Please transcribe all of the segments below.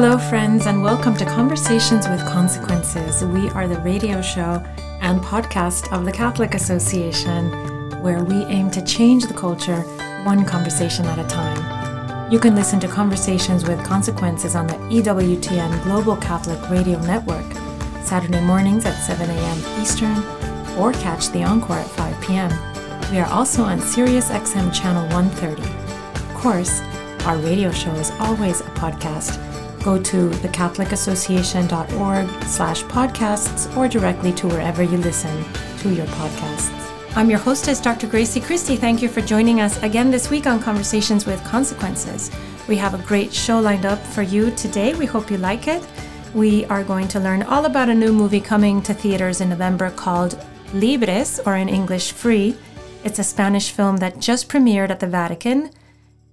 Hello, friends, and welcome to Conversations with Consequences. We are the radio show and podcast of the Catholic Association, where we aim to change the culture one conversation at a time. You can listen to Conversations with Consequences on the EWTN Global Catholic Radio Network, Saturday mornings at 7 a.m. Eastern, or catch the encore at 5 p.m. We are also on Sirius XM Channel 130. Of course, our radio show is always a podcast go to thecatholicassociation.org slash podcasts or directly to wherever you listen to your podcasts. I'm your hostess, Dr. Gracie Christie. Thank you for joining us again this week on Conversations with Consequences. We have a great show lined up for you today. We hope you like it. We are going to learn all about a new movie coming to theaters in November called Libres, or in English, Free. It's a Spanish film that just premiered at the Vatican,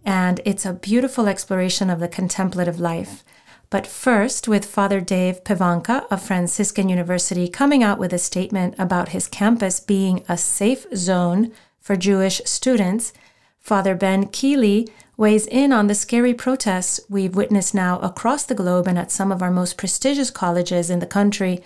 and it's a beautiful exploration of the contemplative life. But first, with Father Dave Pivonka of Franciscan University coming out with a statement about his campus being a safe zone for Jewish students, Father Ben Kiely weighs in on the scary protests we've witnessed now across the globe and at some of our most prestigious colleges in the country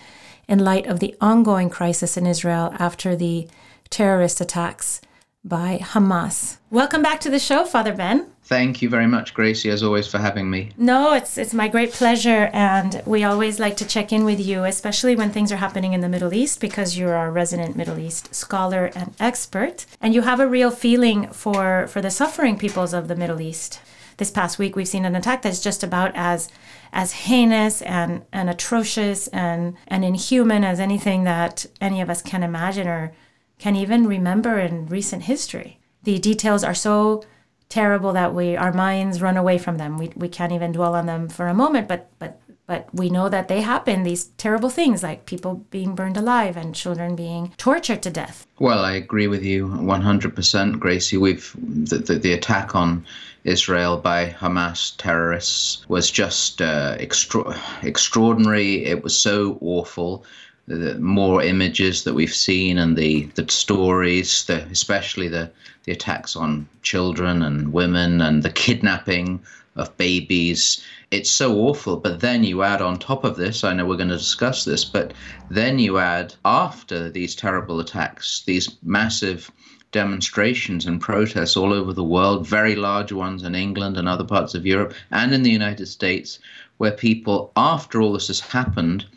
in light of the ongoing crisis in Israel after the terrorist attacks by Hamas. Welcome back to the show, Father Ben. Thank you very much, Gracie, as always, for having me. No, it's it's my great pleasure, and we always like to check in with you, especially when things are happening in the Middle East, because you're our resident Middle East scholar and expert, and you have a real feeling for for the suffering peoples of the Middle East. This past week, we've seen an attack that's just about as as heinous and and atrocious and and inhuman as anything that any of us can imagine or can even remember in recent history. The details are so terrible that we our minds run away from them. We, we can't even dwell on them for a moment, but but but we know that they happen these terrible things like people being burned alive and children being tortured to death well i agree with you 100% Gracie. we've the, the, the attack on israel by hamas terrorists was just uh, extra, extraordinary it was so awful the more images that we've seen and the, the stories, the, especially the, the attacks on children and women and the kidnapping of babies. It's so awful. But then you add on top of this, I know we're going to discuss this, but then you add after these terrible attacks, these massive demonstrations and protests all over the world, very large ones in England and other parts of Europe and in the United States, where people, after all this has happened,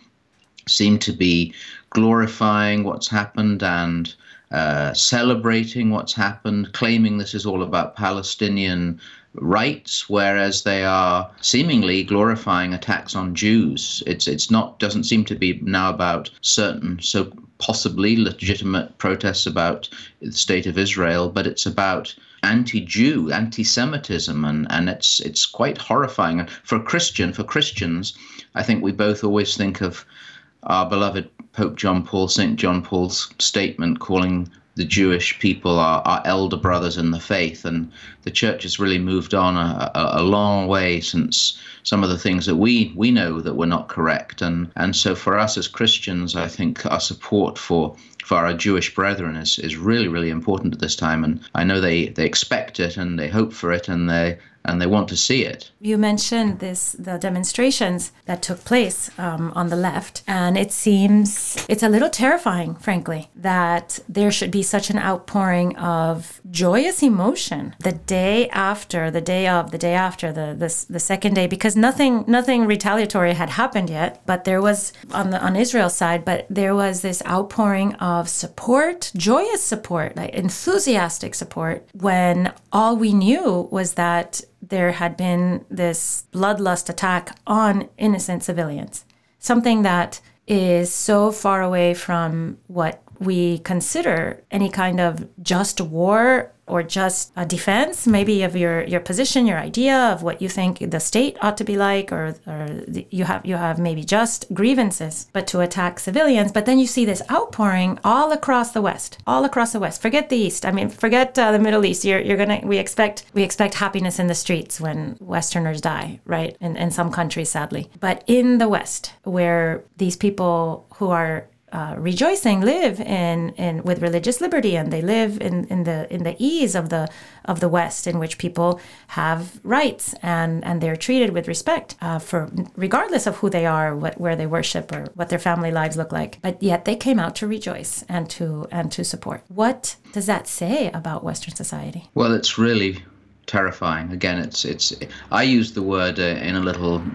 seem to be glorifying what's happened and uh, celebrating what's happened, claiming this is all about Palestinian rights, whereas they are seemingly glorifying attacks on Jews. It's it's not doesn't seem to be now about certain so possibly legitimate protests about the state of Israel, but it's about anti-Jew, anti-Semitism, and and it's it's quite horrifying. For Christian, for Christians, I think we both always think of our beloved Pope John Paul, St. John Paul's statement calling the Jewish people our, our elder brothers in the faith. And the church has really moved on a, a, a, long way since some of the things that we, we know that were not correct. And, and so for us as Christians, I think our support for for our Jewish brethren is, is really, really important at this time. And I know they, they expect it and they hope for it and they and they want to see it. You mentioned this the demonstrations that took place um, on the left, and it seems it's a little terrifying, frankly, that there should be such an outpouring of joyous emotion the day after, the day of, the day after, the the, the second day, because nothing nothing retaliatory had happened yet, but there was on the on Israel's side, but there was this outpouring of support, joyous support, like enthusiastic support, when all we knew was that there had been this bloodlust attack on innocent civilians, something that is so far away from what we consider any kind of just war or just a defense maybe of your, your position your idea of what you think the state ought to be like or, or you have you have maybe just grievances but to attack civilians. But then you see this outpouring all across the west all across the west. Forget the east. I mean forget uh, the middle east. You're, you're gonna we expect we expect happiness in the streets when westerners die right? In, in some countries sadly. But in the west where these people who are uh, rejoicing live in, in with religious liberty and they live in, in the in the ease of the of the West in which people have rights and and they're treated with respect uh, for regardless of who they are, what where they worship or what their family lives look like. But yet they came out to rejoice and to and to support. What does that say about Western society? Well, it's really terrifying. Again, it's it's. I used the word uh, in a little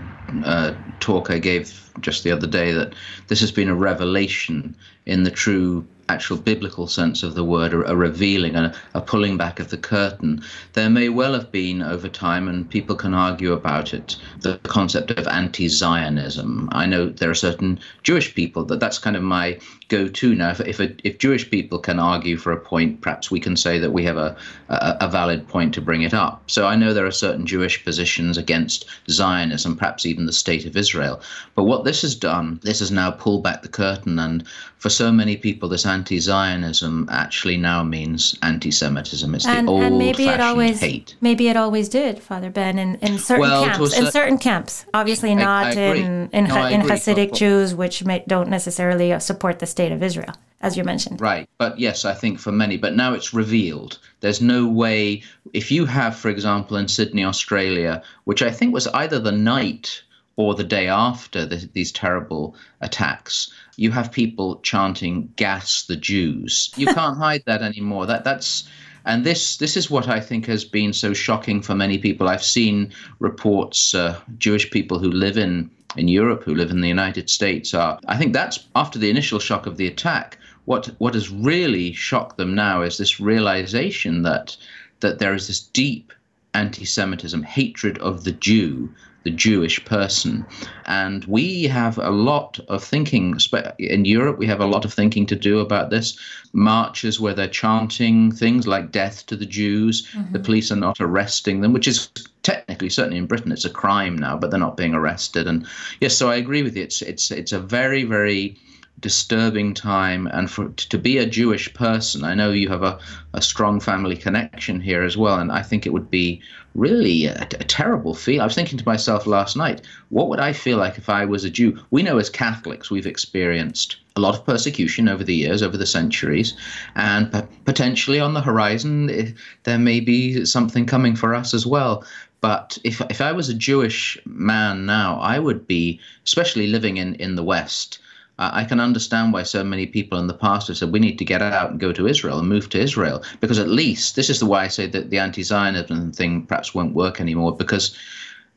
uh, talk I gave just the other day that this has been a revelation in the true actual biblical sense of the word, a, a revealing, a, a, pulling back of the curtain. There may well have been over time, and people can argue about it, the concept of anti Zionism. I know there are certain Jewish people that that's kind of my go to now. If, if, a, if Jewish people can argue for a point, perhaps we can say that we have a, a, a valid point to bring it up. So I know there are certain Jewish positions against Zionism, perhaps even the state of Israel. But what this has done, this has now pulled back the curtain. And for so many people, this anti Zionism actually now means anti Semitism. It's and, the old and maybe it always, hate. Maybe it always did, Father Ben, in, in certain Well, camps. In certain camps. Obviously not I in, in, No, I in. Hasidic But- Jews, which may, don't necessarily support the state of Israel, as you mentioned. Right. But yes, I think for many, but now it's revealed. There's no way, if you have, for example, in Sydney, Australia, which I think was either the night or the day after the, these terrible attacks, you have people chanting "Gas the Jews." You can't hide that anymore. That that's and this this is what I think has been so shocking for many people. I've seen reports, uh, Jewish people who live in in Europe, who live in the United States, are. I think that's after the initial shock of the attack. What what has really shocked them now is this realization that that there is this deep anti-Semitism, hatred of the Jew, the Jewish person, and we have a lot of thinking in Europe. We have a lot of thinking to do about this. Marches where they're chanting things like "Death to the Jews." Mm-hmm. The police are not arresting them, which is technically, certainly in Britain, it's a crime now, but they're not being arrested. And yes, so I agree with you. It's it's it's a very very disturbing time and for to be a Jewish person. I know you have a, a strong family connection here as well and I think it would be really a, a terrible feel. I was thinking to myself last night what would I feel like if I was a Jew? We know as Catholics we've experienced a lot of persecution over the years over the centuries and p- potentially on the horizon eh, there may be something coming for us as well. But if if I was a Jewish man now, I would be, especially living in, in the West, I can understand why so many people in the past have said we need to get out and go to Israel and move to Israel because at least this is the why I say that the anti-Zionism thing perhaps won't work anymore because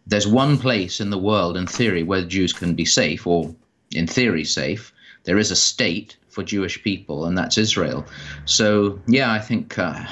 there's one place in the world, in theory, where Jews can be safe, or in theory safe. There is a state for Jewish people, and that's Israel. So, yeah, I think uh,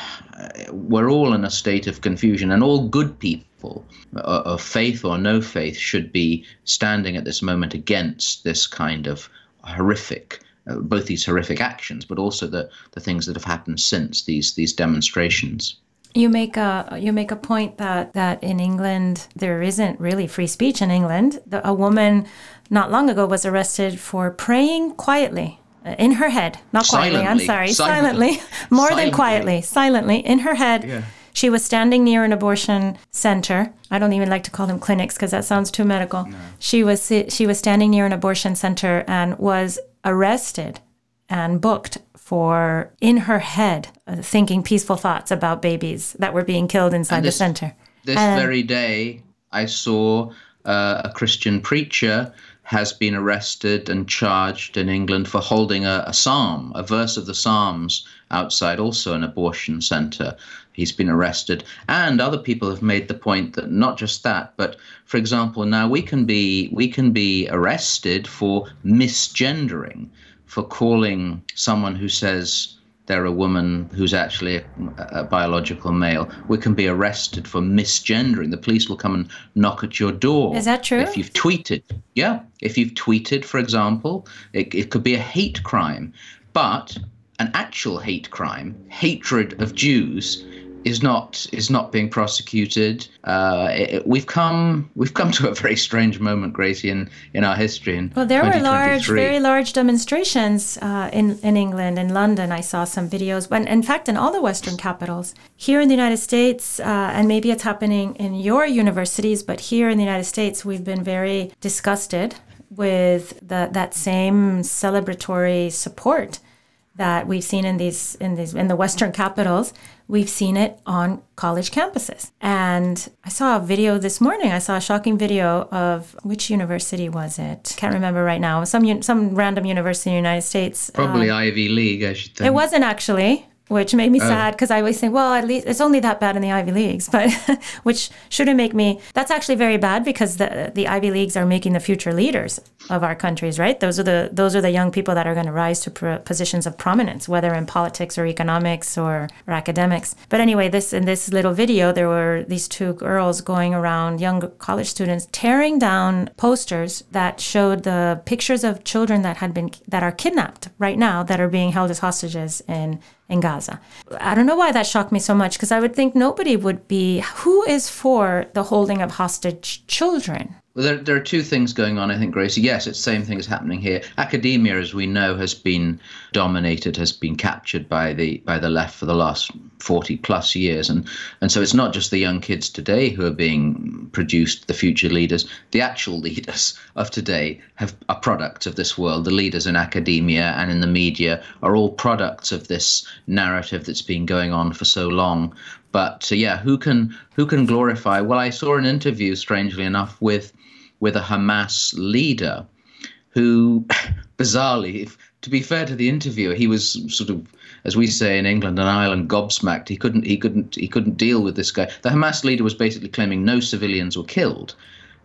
we're all in a state of confusion, and all good people uh, of faith or no faith should be standing at this moment against this kind of horrific. Uh, both these horrific actions, but also the, the things that have happened since these these demonstrations. You make a you make a point that that in England there isn't really free speech in England. The, a woman not long ago was arrested for praying quietly uh, in her head, not quietly. I'm sorry, Silently. silently, more than quietly, silently in her head. She was standing near an abortion center. I don't even like to call them clinics because that sounds too medical. She was she was standing near an abortion center and was arrested and booked for in her head uh, thinking peaceful thoughts about babies that were being killed inside the center. This And- very day, I saw uh, a Christian preacher has been arrested and charged in England for holding a, a psalm, a verse of the Psalms, outside also an abortion centre. He's been arrested, and other people have made the point that not just that, but for example, now we can be we can be arrested for misgendering, for calling someone who says they're a woman who's actually a, a biological male, we can be arrested for misgendering. The police will come and knock at your door. Is that true? If you've tweeted, yeah. If you've tweeted, for example, it, it could be a hate crime. But an actual hate crime, hatred of Jews, is not is not being prosecuted. Uh, it, it- we've come we've come to a very strange moment, Gracie, in, in our history. In Well, there were large, very large demonstrations uh, in in England, in London. I saw some videos, but in fact, in all the Western capitals. Here in the United States, uh, and maybe it's happening in your universities, but here in the United States, we've been very disgusted with the, that same celebratory support that we've seen in these in these in the western capitals we've seen it on college campuses. And i saw a video this morning. I saw a shocking video of which university was it? Can't remember right now. Some some random university in the united states. Probably um, ivy league i should think. it wasn't actually which made me oh. sad because I always think, well, at least it's only that bad in the Ivy Leagues, but which shouldn't make me. That's actually very bad because the the Ivy Leagues are making the future leaders of our countries, right? Those are the those are the young people that are going to rise to pr- positions of prominence, whether in politics or economics or, or academics. But anyway, this in this little video, there were these two girls going around, young college students, tearing down posters that showed the pictures of children that had been that are kidnapped right now that are being held as hostages in in Gaza. I don't know why that shocked me so much because I would think nobody would be. Who is for the holding of hostage children? Well, there, there are two things going on, I think, Gracie. Yes, it's the same thing is happening here. Academia, as we know, has been dominated, has been captured by the by the left for the last 40 plus years. And, and so it's not just the young kids today who are being produced, the future leaders. The actual leaders of today have are products of this world. The leaders in academia and in the media are all products of this narrative that's been going on for so long. But uh, yeah, who can who can glorify? Well, I saw an interview, strangely enough, with with a Hamas leader who, bizarrely, if, to be fair to the interviewer, he was sort of, as we say in England, an island gobsmacked. He couldn't, he couldn't, he couldn't deal with this guy. The Hamas leader was basically claiming no civilians were killed.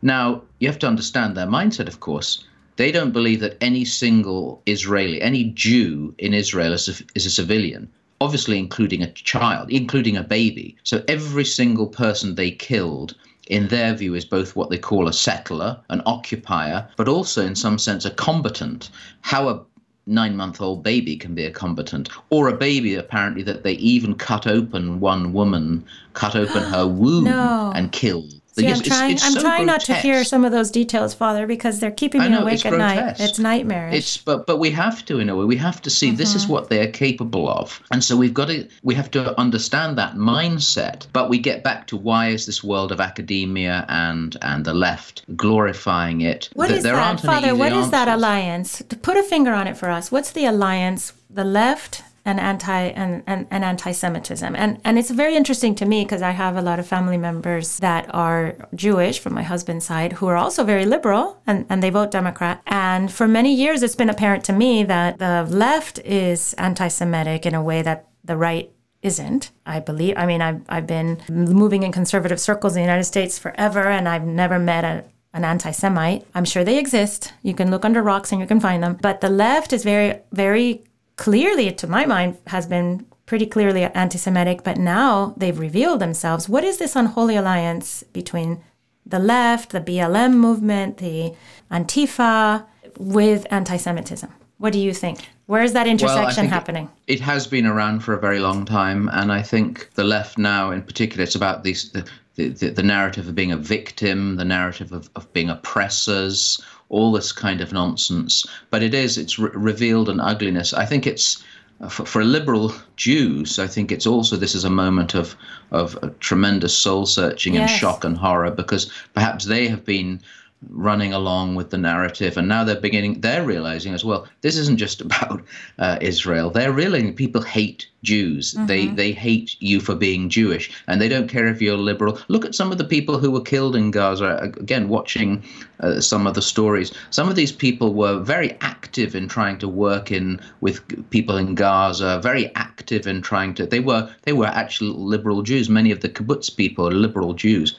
Now you have to understand their mindset, of course. They don't believe that any single Israeli, any Jew in Israel is a, is a civilian obviously including a child, including a baby. So every single person they killed in their view, is both what they call a settler, an occupier, but also in some sense a combatant. How a nine month old baby can be a combatant, or a baby apparently that they even cut open one woman, cut open her womb no. and killed See, I'm trying. I'm so trying not to hear some of those details, Father, because they're keeping me know, awake at night. It's nightmarish. It's but but we have to in a way. We have to see mm-hmm. this is mm-hmm. what they are capable of, and so we've got to we have to understand that mindset. But we get back to why is this world of academia and and the left glorifying it? What is that, Father? What is that alliance? To put a finger on it for us, what's the alliance? The left and anti and, and, and anti-Semitism. And and it's very interesting to me because I have a lot of family members that are Jewish from my husband's side who are also very liberal and, and they vote Democrat. And for many years it's been apparent to me that the left is anti-Semitic in a way that the right isn't. I believe. I mean, I've I've been moving in conservative circles in the United States forever, and I've never met a an anti Semite. I'm sure they exist. You can look under rocks and you can find them. But the left is very, very clearly, to my mind, has been pretty clearly anti Semitic, but now they've revealed themselves. What is this unholy alliance between the left, the BLM movement, the Antifa, with anti Semitism? What do you think? Where is that intersection well, happening? It, it, has been around for a very long time, and I think the left now, in particular, it's about these the, the, the narrative of being a victim, the narrative of, of being oppressors, all this kind of nonsense. But it is, it's re- revealed an ugliness. I think it's, uh, for, for, liberal Jews, I think it's also this is a moment of of tremendous soul searching yes. and shock and horror because perhaps they have been running along with the narrative and now they're beginning they're realizing as well this isn't just about uh, israel. They're realizing people hate jews. Mm-hmm. they they hate you for being jewish and they don't care if you're liberal. Look at some of the people who were killed in gaza again watching uh, some of the stories. Some of these people were very active in trying to work in with people in gaza very active in trying to they were they were actually liberal jews. Many of the kibbutz people are liberal jews.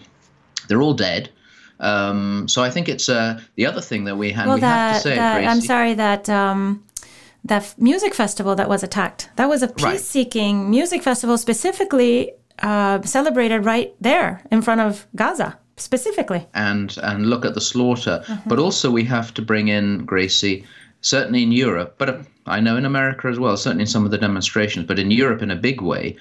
They're all dead um, so I think it's uh, the other thing that we, had, well, we that, have to say. That, I'm sorry that um, that music festival that was attacked. That was a peace-seeking right. music festival, specifically uh, celebrated right there in front of Gaza specifically. And and look at the slaughter. Mm-hmm. But also we have to bring in Gracie, certainly in Europe, but uh, I know in America as well, certainly in some of the demonstrations, but in Europe in a big way,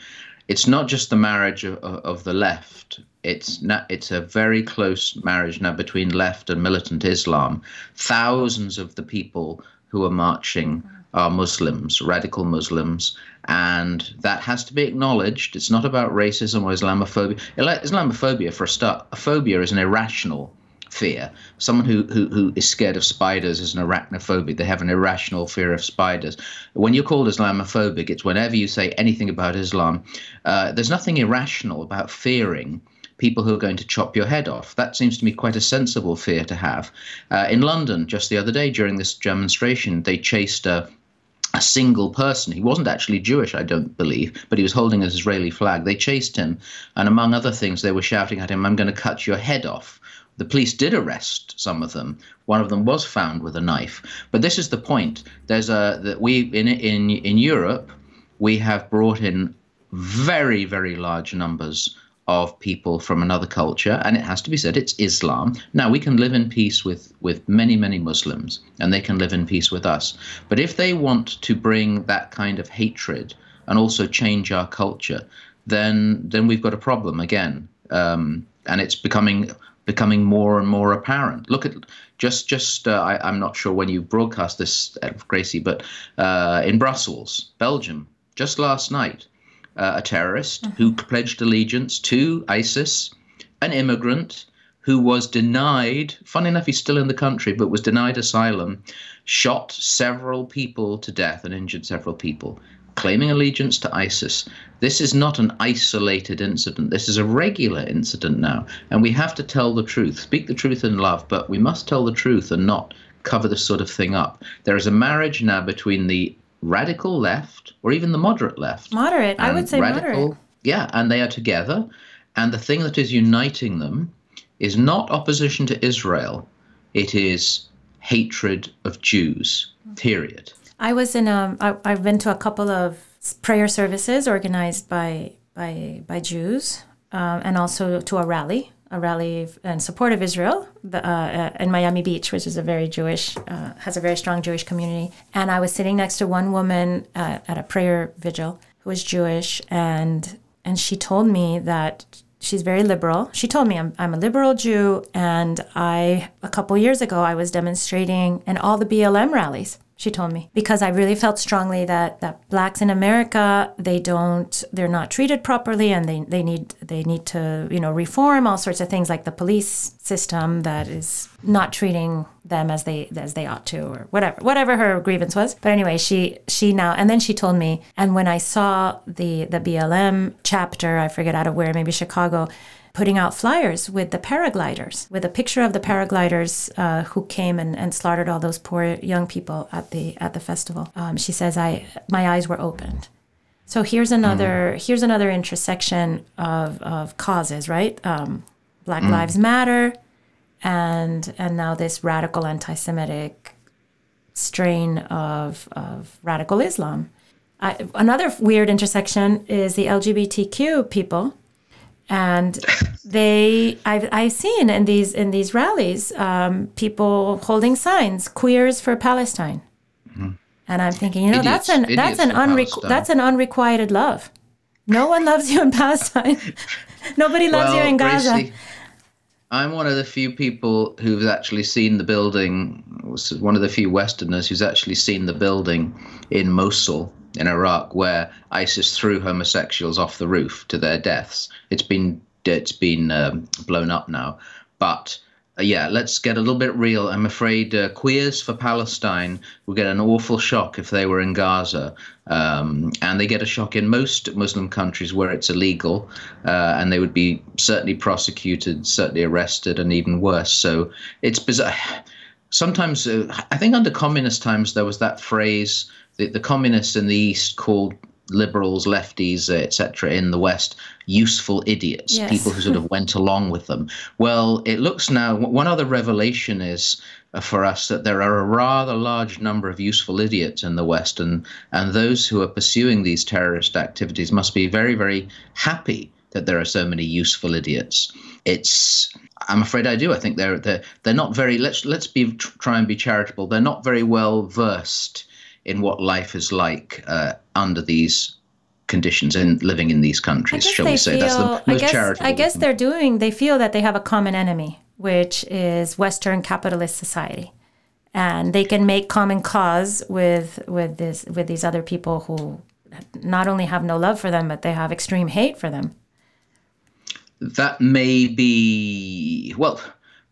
it's not just the marriage of, of the left. It's not, it's a very close marriage now between left and militant Islam. Thousands of the people who are marching are Muslims, radical Muslims, and that has to be acknowledged. It's not about racism or Islamophobia. Islamophobia, for a start, a phobia is an irrational fear. Someone who, who, who is scared of spiders is an arachnophobic. They have an irrational fear of spiders. When you're called Islamophobic, it's whenever you say anything about Islam. Uh, there's nothing irrational about fearing people who are going to chop your head off. That seems to me quite a sensible fear to have. Uh, in London, just the other day during this demonstration, they chased a a single person. He wasn't actually Jewish, I don't believe, but he was holding an Israeli flag. They chased him, and among other things, they were shouting at him, I'm going to cut your head off. The police did arrest some of them. One of them was found with a knife. But this is the point. There's a that we in in in Europe, we have brought in very very large numbers of people from another culture, and it has to be said it's Islam. Now we can live in peace with with many many Muslims, and they can live in peace with us. But if they want to bring that kind of hatred and also change our culture, then then we've got a problem again, um, and it's becoming becoming more and more apparent. Look at just just uh, I, am not sure when you broadcast this, Gracie, but uh, in Brussels, Belgium, just last night, uh, a terrorist mm-hmm. who pledged allegiance to ISIS, an immigrant who was denied. Funny enough, he's still in the country, but was denied asylum. Shot several people to death and injured several people claiming allegiance to ISIS. This is not an isolated incident. This is a regular incident now. And we have to tell the truth, speak the truth in love, but we must tell the truth and not cover this sort of thing up. There is a marriage now between the radical left or even the moderate left. Moderate, I would say radical, moderate. Yeah, and they are together. And the thing that is uniting them is not opposition to Israel, it is hatred of Jews, period. I was in a. I, I've been to a couple of prayer services organized by by by Jews, uh, and also to a rally, a rally in support of Israel the, uh, uh, in Miami Beach, which is a very Jewish, uh, has a very strong Jewish community. And I was sitting next to one woman uh, at a prayer vigil who was Jewish, and and she told me that she's very liberal. She told me I'm, I'm a liberal Jew, and I a couple years ago I was demonstrating in all the BLM rallies she told me. Because i really felt strongly that that blacks in america they don't they're not treated properly and they, they need they need to you know reform all sorts of things like the police system that is not treating them as they as they ought to or whatever whatever her grievance was. But anyway she she now and then she told me and when i saw the the blm chapter i forget out of where maybe chicago putting out flyers with the paragliders, with a picture of the paragliders uh, who came and, and slaughtered all those poor young people at the at the festival. Um, she says, "I my eyes were opened." So here's another mm. here's another intersection of, of causes, right? Um, Black mm. Lives Matter, and and now this radical anti-Semitic strain of of radical Islam. I, another weird intersection is the LGBTQ people and they I've, I've seen in these in these rallies um, people holding signs queers for palestine. Mm-hmm. and i'm thinking you know idiots, that's an that's an unre- that's an unrequited love. No one loves you in palestine. Nobody loves well, you in gaza. Gracie, i'm one of the few people who's actually seen the building one of the few westerners who's actually seen the building in mosul in Iraq where ISIS threw homosexuals off the roof to their deaths. It's been it's been um, blown up now, but uh, yeah, let's get a little bit real. I'm afraid uh, queers for Palestine will get an awful shock if they were in Gaza, um, and they get a shock in most Muslim countries where it's illegal, uh, and they would be certainly prosecuted, certainly arrested, and even worse. So it's bizarre. Sometimes, uh, I think under communist times there was that phrase the, the communists in the East called liberals, lefties, etc., in the West useful idiots, yes. people who sort of went along with them. Well, it looks now, one other revelation is uh, for us that there are a rather large number of useful idiots in the West, and, and those who are pursuing these terrorist activities must be very, very happy that there are so many useful idiots. It's I'm afraid I do. I think they're they're they're not very. Let's let's be try and be charitable. They're not very well versed in what life is like uh, under these conditions and living in these countries, shall we say? Feel, That's the most I guess, charitable. I guess they're doing. They feel that they have a common enemy, which is Western capitalist society, and they can make common cause with with this with these other people who not only have no love for them, but they have extreme hate for them. That may be well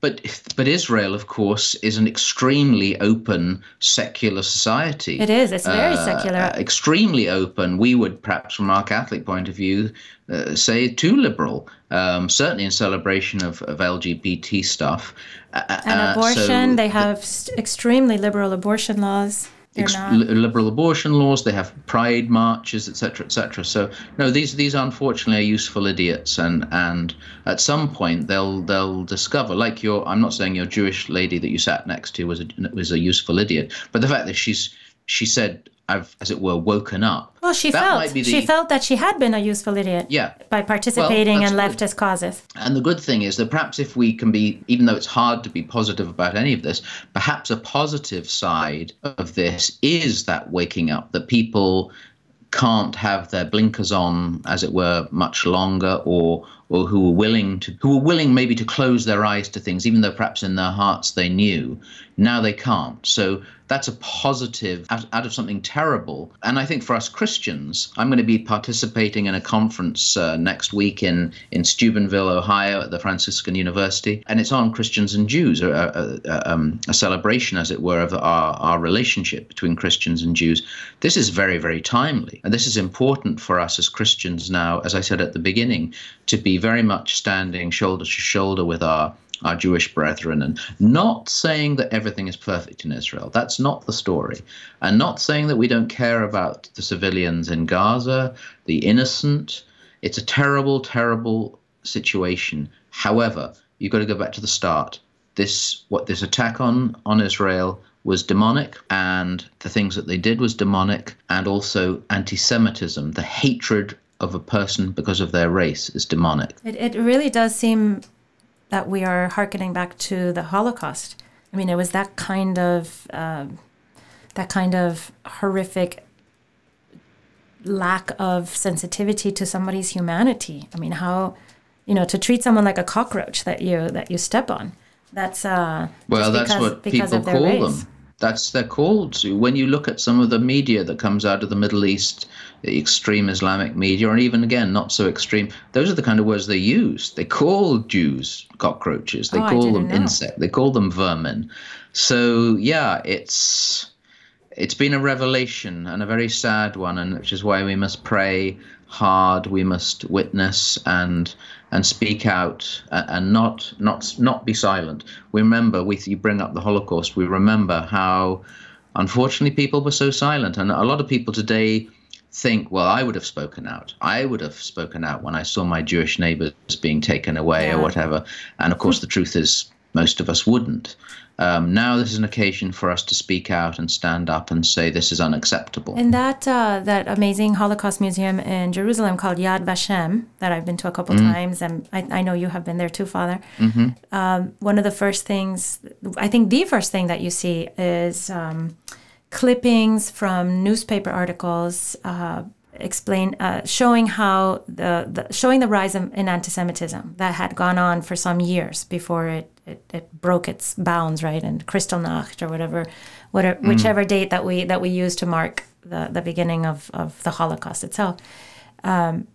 but but Israel, of course, is an extremely open secular society. It is. It's very uh, secular. Uh, extremely open. We would perhaps, from our Catholic point of view, uh, say too liberal. Um, certainly in celebration of, of LGBT stuff. and abortion, so they have extremely liberal abortion laws ex- liberal abortion laws. They have pride marches, etc., etc. So no, these these unfortunately are useful idiots, and and at some point they'll they'll discover. Like your, I'm not saying your Jewish lady that you sat next to was a was a useful idiot, but the fact that she's she said I've, as it were, woken up. Well, she felt the, she felt that she had been a useful idiot. Yeah. By participating well, in leftist causes. And the good thing is that perhaps if we can be, even though it's hard to be positive about any of this, perhaps a positive side of this is that waking up that people can't have their blinkers on, as it were, much longer, or or who were willing to who were willing maybe to close their eyes to things, even though perhaps in their hearts they knew. Now they can't. So that's a positive out, out of something terrible. And I think for us Christians, I'm going to be participating in a conference uh, next week in in Steubenville, Ohio, at the Franciscan University, and it's on Christians and Jews, a, a, a, um, a celebration, as it were, of our our relationship between Christians and Jews. This is very very timely, and this is important for us as Christians now, as I said at the beginning, to be very much standing shoulder to shoulder with our our Jewish brethren, and not saying that everything is perfect in Israel. That's not the story. And not saying that we don't care about the civilians in Gaza, the innocent. It's a terrible, terrible situation. However, you've got to go back to the start. This what this attack on on Israel was demonic, and the things that they did was demonic, and also anti-Semitism, the hatred of a person because of their race is demonic. It, it really does seem that we are harkening back to the Holocaust. I mean, it was that kind of uh, that kind of horrific lack of sensitivity to somebody's humanity. I mean, how you know to treat someone like a cockroach that you that you step on. That's uh, well, that's because, what people call race. them. That's they're called. When you look at some of the media that comes out of the Middle East, the extreme Islamic media, and even again not so extreme, those are the kind of words they use. They call Jews cockroaches. They oh, call them insect. They call them vermin. So yeah, it's it's been a revelation and a very sad one, and which is why we must pray hard. We must witness and and speak out and not not not be silent. We remember, we you bring up the Holocaust. We remember how, unfortunately, people were so silent, and a lot of people today think, well, I would have spoken out. I would have spoken out when I saw my Jewish neighbors being taken away yeah. or whatever. And of course, the truth is, most of us wouldn't. Um, now this is an occasion for us to speak out and stand up and say this is unacceptable. In that uh, that amazing Holocaust museum in Jerusalem called Yad Vashem that I've been to a couple mm-hmm. times, and I, I, know you have been there too, Father. Mm-hmm. Um, one of the first things, I think the first thing that you see is um, clippings from newspaper articles. Uh, explain uh, showing how the, the, showing the rise in, in anti-Semitism that had gone on for some years before it it, it broke its bounds, right? And Kristallnacht or whatever, whatever mm. whichever date that we that we use to mark the the beginning of of the Holocaust itself. Um,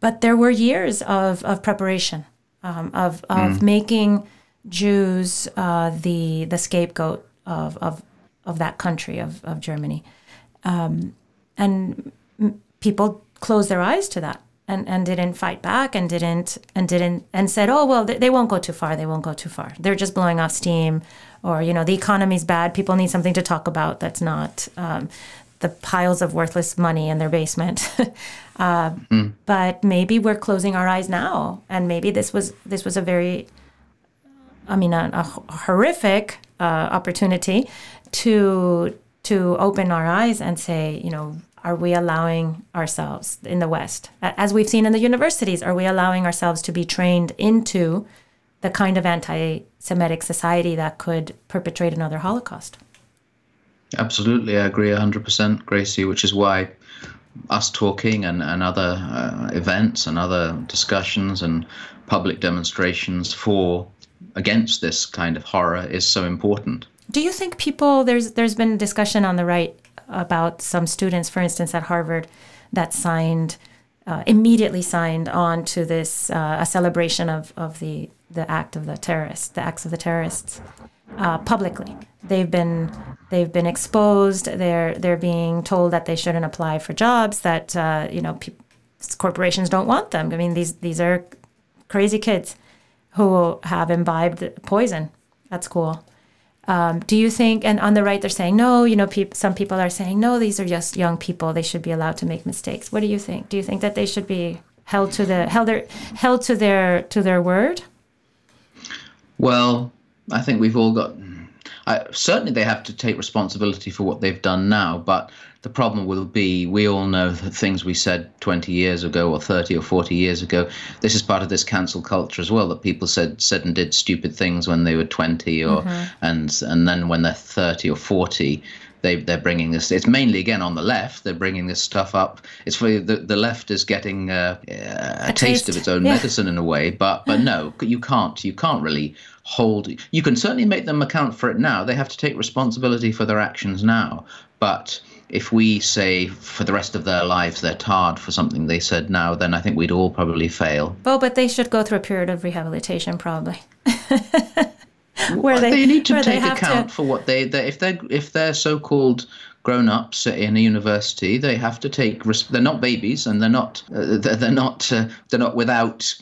but there were years of of preparation, um, of of mm. making Jews uh, the the scapegoat of of of that country of of Germany, um, and people closed their eyes to that and, and didn't fight back and didn't and didn't and said oh well they, they won't go too far they won't go too far they're just blowing off steam or you know the economy's bad people need something to talk about that's not um, the piles of worthless money in their basement uh, mm. but maybe we're closing our eyes now and maybe this was this was a very i mean a, a horrific uh, opportunity to to open our eyes and say you know are we allowing ourselves in the West, as we've seen in the universities, are we allowing ourselves to be trained into the kind of anti Semitic society that could perpetrate another Holocaust? Absolutely, I agree 100%, Gracie, which is why us talking and, and other uh, events and other discussions and public demonstrations for against this kind of horror is so important. Do you think people there's there's been discussion on the right about some students, for instance, at Harvard, that signed uh, immediately signed on to this uh, a celebration of, of the the act of the terrorists, the acts of the terrorists, uh, publicly. They've been they've been exposed. They're they're being told that they shouldn't apply for jobs. That uh, you know pe- corporations don't want them. I mean these these are crazy kids who have imbibed poison at school. Um, do you think, and on the right, they're saying, no, you know, some people are saying, no, these are just young people. They should be allowed to make mistakes. What do you think? Do you think that they should be held to the held their held to their to their word? Well, I think we've all got. I, certainly, they have to take responsibility for what they've done now, but the problem will be we all know the things we said 20 years ago or 30 or 40 years ago this is part of this cancel culture as well that people said said and did stupid things when they were 20 or mm-hmm. and and then when they're 30 or 40 they they're bringing this. It's mainly again on the left. They're bringing this stuff up. It's for the the left is getting uh, a, a, taste, taste of its own yeah. medicine in a way. But but no, you can't. You can't really hold. You can certainly make them account for it now. They have to take responsibility for their actions now. But if we say for the rest of their lives they're tarred for something they said now, then I think we'd all probably fail. Well, but they should go through a period of rehabilitation, probably. where they, they, need to take account to... for what they, they if they're if they're so-called grown-ups in a university they have to take they're not babies and they're not uh, they're not uh, they're not without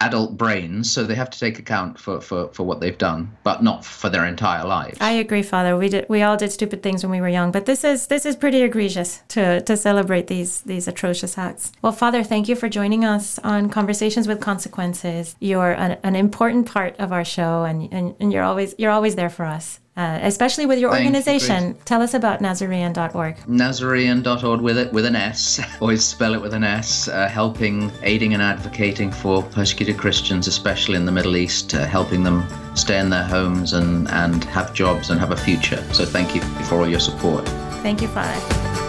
adult brains, so they have to take account for, for, for what they've done, but not for their entire life. I agree, Father. We did we all did stupid things when we were young, but this is this is pretty egregious to to celebrate these these atrocious acts. Well, Father, thank you for joining us on Conversations with Consequences. You're an, an important part of our show, and, and, and you're always you're always there for us uh, especially with your Thank organization. You, Tell us about Nasarean.org. Nasarean.org with it with an S. Always spell it with an S. Uh, helping, aiding, and advocating for persecuted Christians, especially in the Middle East, uh, helping them stay in their homes and and have jobs and have a future. So thank you for all your support. Thank you, Father.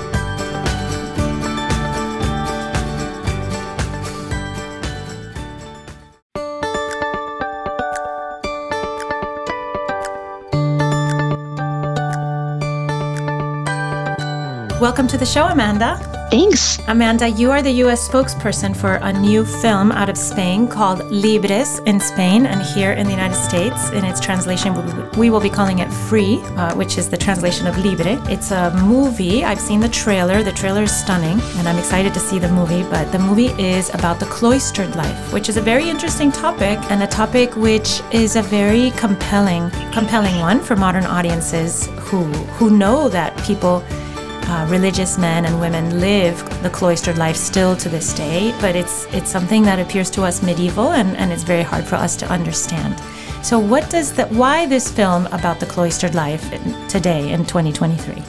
Welcome to the show, Amanda. Thanks. Amanda, you are the US spokesperson for a new film out of Spain called Libres in Spain and here in the United States. In its translation, we will be calling it Free, uh, which is the translation of Libre. It's a movie. I've seen the trailer. The trailer is stunning, and I'm excited to see the movie. But the movie is about the cloistered life, which is a very interesting topic and a topic which is a very compelling, compelling one for modern audiences who who know that people uh, religious men and women live the cloistered life still to this day, but it's it's something that appears to us medieval and, and it's very hard for us to understand. So, what does that? Why this film about the cloistered life today in 2023?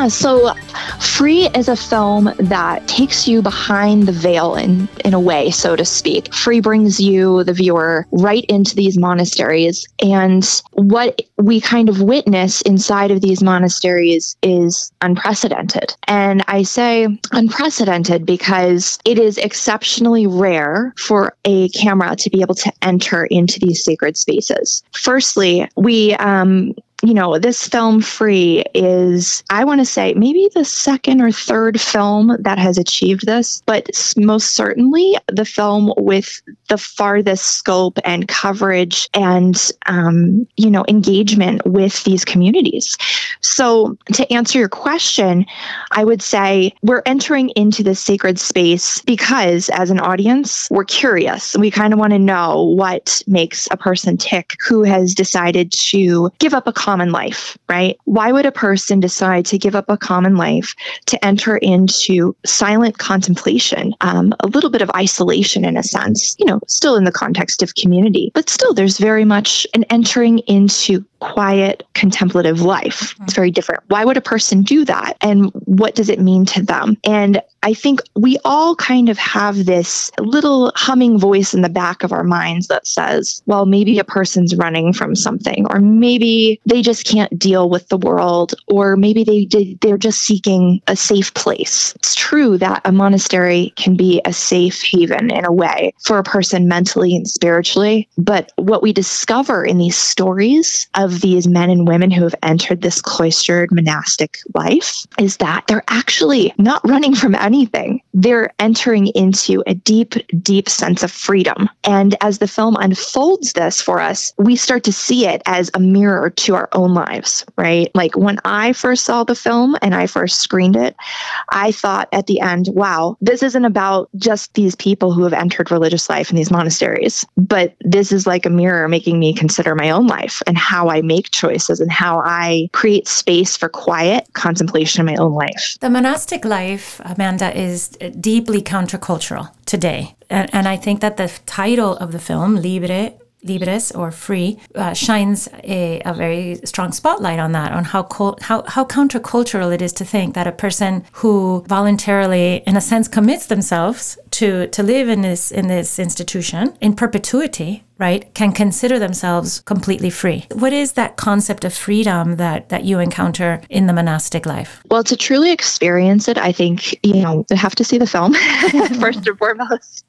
Yeah, so Free is a film that takes you behind the veil in, in a way, so to speak. Free brings you, the viewer, right into these monasteries. And what we kind of witness inside of these monasteries is unprecedented. And I say unprecedented because it is exceptionally rare for a camera to be able to enter into these sacred spaces. Firstly, we um, you know, this film free is, I want to say, maybe the second or third film that has achieved this, but most certainly the film with the farthest scope and coverage and, um, you know, engagement with these communities. So, to answer your question, I would say we're entering into this sacred space because, as an audience, we're curious. We kind of want to know what makes a person tick who has decided to give up a common life, right? Why would a person decide to give up a common life to enter into silent contemplation, um, a little bit of isolation in a sense, you know, still in the context of community, but still there's very much an entering into quiet contemplative life. It's very different. Why would a person do that? And what does it mean to them? And I think we all kind of have this little humming voice in the back of our minds that says, well, maybe a person's running from something, or maybe they just can't deal with the world, or maybe they they're just seeking a safe place. It's true that a monastery can be a safe haven in a way for a person mentally and spiritually, but what we discover in these stories of these men and women who have entered this cloistered monastic life is that they're actually not running from anything. They're entering into a deep, deep sense of freedom. And as the film unfolds this for us, we start to see it as a mirror to our own lives, right? Like when I first saw the film and I first screened it, I thought at the end, wow, this isn't about just these people who have entered religious life in these monasteries, but this is like a mirror making me consider my own life and how I make choices and how I create space for quiet contemplation in my own life. The monastic life, Amanda, is deeply countercultural today. And, and I think that the title of the film, Libre, libres or free uh, shines a, a, very strong spotlight on that on how, how how countercultural it is to think that a person who voluntarily in a sense commits themselves to to live in this in this institution in perpetuity right, can consider themselves completely free. What is that concept of freedom that that you encounter in the monastic life? Well, to truly experience it, I think, you know, you have to see the film first and foremost,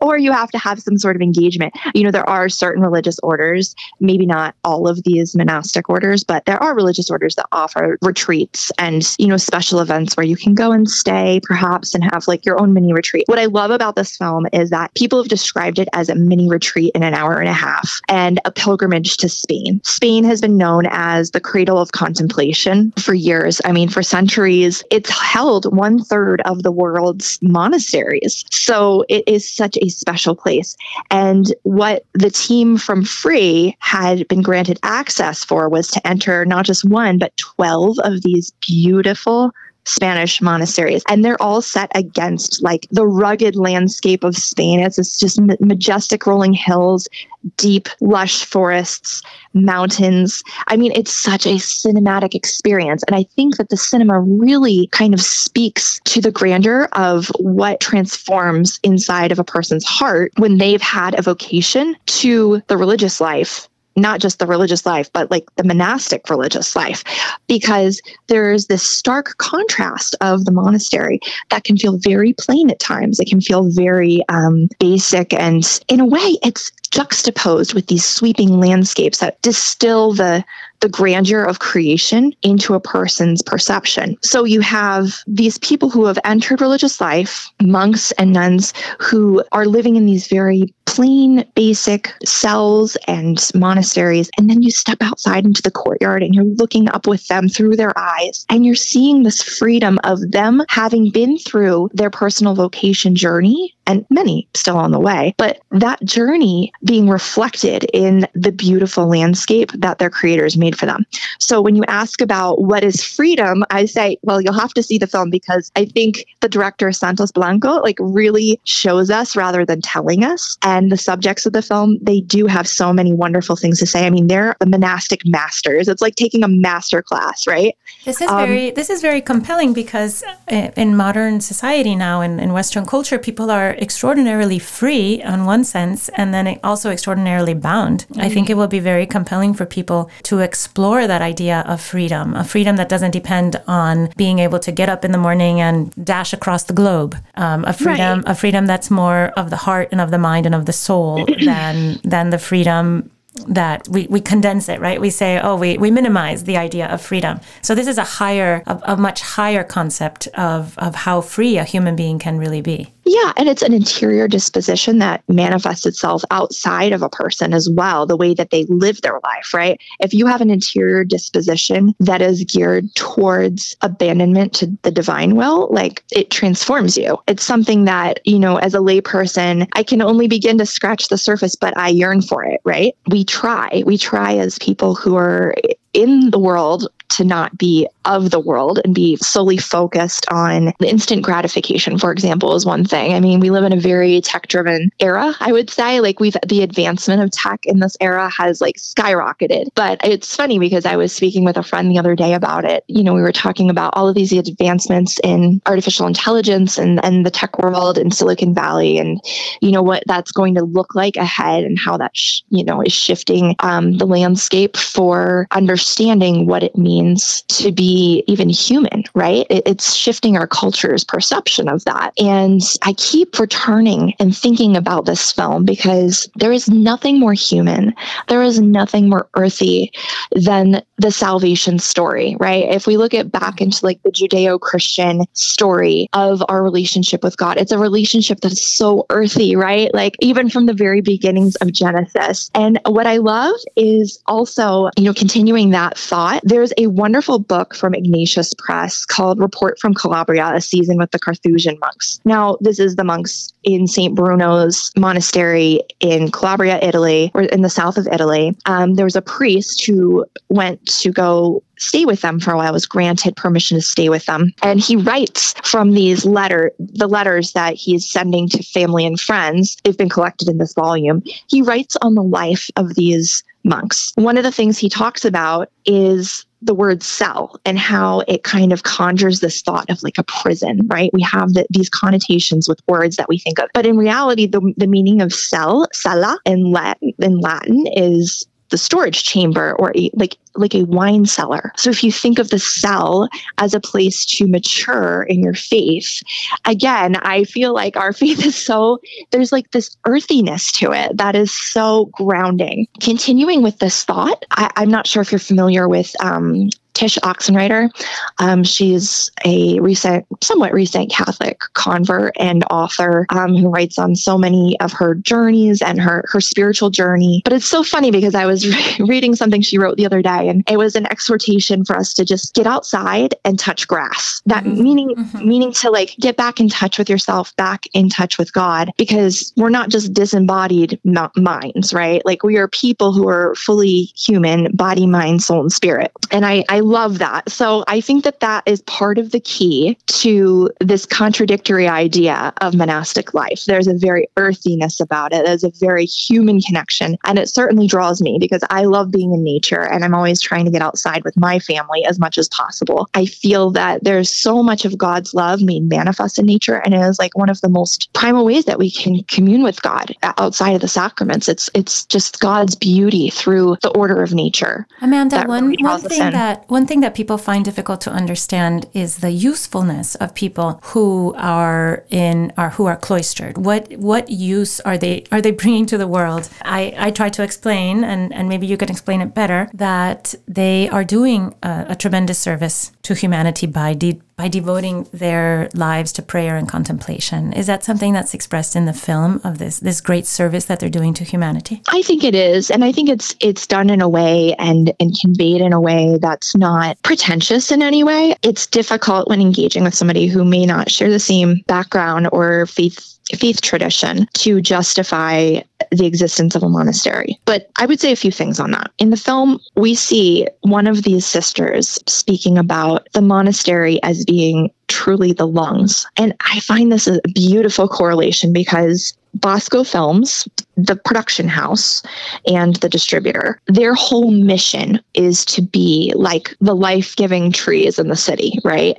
or you have to have some sort of engagement. You know, there are certain religious orders, maybe not all of these monastic orders, but there are religious orders that offer retreats and, you know, special events where you can go and stay perhaps and have like your own mini retreat. What I love about this film is that people have described it as a mini retreat in an hour hour and a half and a pilgrimage to Spain. Spain has been known as the cradle of contemplation for years. I mean, for centuries, it's held one third of the world's monasteries. So it is such a special place. And what the team from Free had been granted access for was to enter not just one, but 12 of these beautiful Spanish monasteries, and they're all set against like the rugged landscape of Spain. It's, it's just majestic rolling hills, deep, lush forests, mountains. I mean, it's such a cinematic experience. And I think that the cinema really kind of speaks to the grandeur of what transforms inside of a person's heart when they've had a vocation to the religious life not just the religious life, but like the monastic religious life, because there's this stark contrast of the monastery that can feel very plain at times. It can feel very um, basic, and in a way, it's juxtaposed with these sweeping landscapes that distill the the grandeur of creation into a person's perception. So you have these people who have entered religious life, monks and nuns who are living in these very plain, basic cells and monasteries. And then you step outside into the courtyard and you're looking up with them through their eyes and you're seeing this freedom of them having been through their personal vocation journey and many still on the way, but that journey being reflected in the beautiful landscape that their creators made for them. So when you ask about what is freedom, I say, well, you'll have to see the film because I think the director Santos Blanco like really shows us rather than telling us. And the subjects of the film, they do have so many wonderful things to say. I mean, they're the monastic masters. It's like taking a master class, right? This is um, very this is very compelling because uh, in modern society now in, in Western culture, people are extraordinarily free on one sense and then also extraordinarily bound. Mm-hmm. I think it will be very compelling for people to explore that idea of freedom, a freedom that doesn't depend on being able to get up in the morning and dash across the globe. Um, a freedom, right. a freedom that's more of the heart and of the mind and of the soul than than the freedom that we, we condense it, right? We say, oh, we, we minimize the idea of freedom. So this is a higher, a, a much higher concept of, of how free a human being can really be. Yeah, and it's an interior disposition that manifests itself outside of a person as well, the way that they live their life, right? If you have an interior disposition that is geared towards abandonment to the divine will, like it transforms you. It's something that, you know, as a layperson, I can only begin to scratch the surface, but I yearn for it, right? We try. We try as people who are in the world to not be of the world and be solely focused on the instant gratification, for example, is one thing. I mean, we live in a very tech driven era, I would say. Like, we've the advancement of tech in this era has like skyrocketed. But it's funny because I was speaking with a friend the other day about it. You know, we were talking about all of these advancements in artificial intelligence and, and the tech world in Silicon Valley and, you know, what that's going to look like ahead and how that, sh- you know, is shifting um, the landscape for understanding understanding what it means to be even human, right? It, it's shifting our culture's perception of that. And I keep returning and thinking about this film because there is nothing more human, there is nothing more earthy than the salvation story, right? If we look at back into like the Judeo Christian story of our relationship with God, it's a relationship that's so earthy, right? Like even from the very beginnings of Genesis. And what I love is also, you know, continuing that thought. There's a wonderful book from Ignatius Press called Report from Calabria, a season with the Carthusian monks. Now, this is the monks in St. Bruno's monastery in Calabria, Italy, or in the south of Italy. Um, there was a priest who went to go stay with them for a while, was granted permission to stay with them. And he writes from these letter, the letters that he's sending to family and friends. They've been collected in this volume. He writes on the life of these monks. One of the things he talks about is the word cell and how it kind of conjures this thought of like a prison, right? We have the, these connotations with words that we think of. But in reality, the, the meaning of cell, cella in Latin, in Latin is the storage chamber or a, like like a wine cellar. So if you think of the cell as a place to mature in your faith, again, I feel like our faith is so there's like this earthiness to it that is so grounding. Continuing with this thought, I, am not sure if you're familiar with um, Tsh Oxenreider. Um, she's a recent, somewhat recent Catholic convert and author um, who writes on so many of her journeys and her her spiritual journey. But it's so funny because I was re- reading something she wrote the other day, and it was an exhortation for us to just get outside and touch grass. That mm-hmm. meaning mm-hmm. meaning to like get back in touch with yourself, back in touch with God, because we're not just disembodied m- minds, right? Like we are people who are fully human, body, mind, soul, and spirit. And I I love that. So I think that that is part of the key to this contradictory idea of monastic life. There's a very earthiness about it. There's a very human connection. And it certainly draws me because I love being in nature and I'm always trying to get outside with my family as much as possible. I feel that there's so much of God's love made manifest in nature. And it is like one of the most primal ways that we can commune with God outside of the sacraments. It's it's just God's beauty through the order of nature. Amanda, one, really one thing that one thing that people find difficult to understand is the usefulness of people who are in or who are cloistered. What what use are they are they bringing to the world? I, I try to explain, and, and maybe you can explain it better, that they are doing a, a tremendous service to humanity by de- by devoting their lives to prayer and contemplation. Is that something that's expressed in the film of this this great service that they're doing to humanity? I think it is, and I think it's it's done in a way and and conveyed in a way that's not pretentious in any way. It's difficult when engaging with somebody who may not share the same background or faith faith tradition to justify the existence of a monastery. But I would say a few things on that. In the film, we see one of these sisters speaking about the monastery as being truly the lungs. And I find this a beautiful correlation because Bosco Films, the production house and the distributor, their whole mission is to be like the life giving trees in the city, right?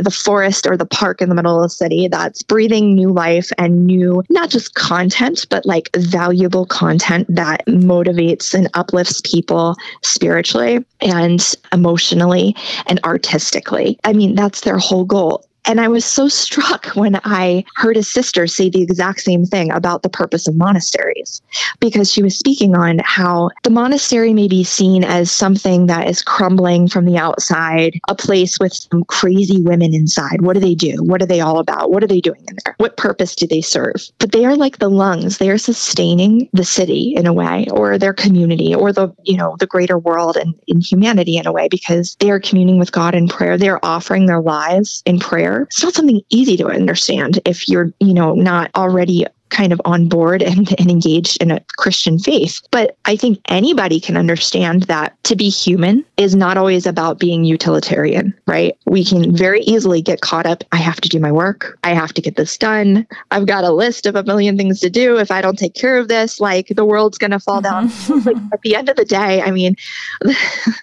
The forest or the park in the middle of the city that's breathing new life and new, not just content, but like valuable content that motivates and uplifts people spiritually and emotionally and artistically. I mean, that's their whole goal. And I was so struck when I heard a sister say the exact same thing about the purpose of monasteries, because she was speaking on how the monastery may be seen as something that is crumbling from the outside, a place with some crazy women inside. What do they do? What are they all about? What are they doing in there? What purpose do they serve? But they are like the lungs. They are sustaining the city in a way, or their community, or the, you know, the greater world and in humanity in a way, because they are communing with God in prayer. They're offering their lives in prayer it's not something easy to understand if you're, you know, not already kind of on board and, and engaged in a Christian faith. But I think anybody can understand that to be human is not always about being utilitarian, right? We can very easily get caught up. I have to do my work. I have to get this done. I've got a list of a million things to do. If I don't take care of this, like the world's going to fall down. Mm-hmm. like, at the end of the day, I mean,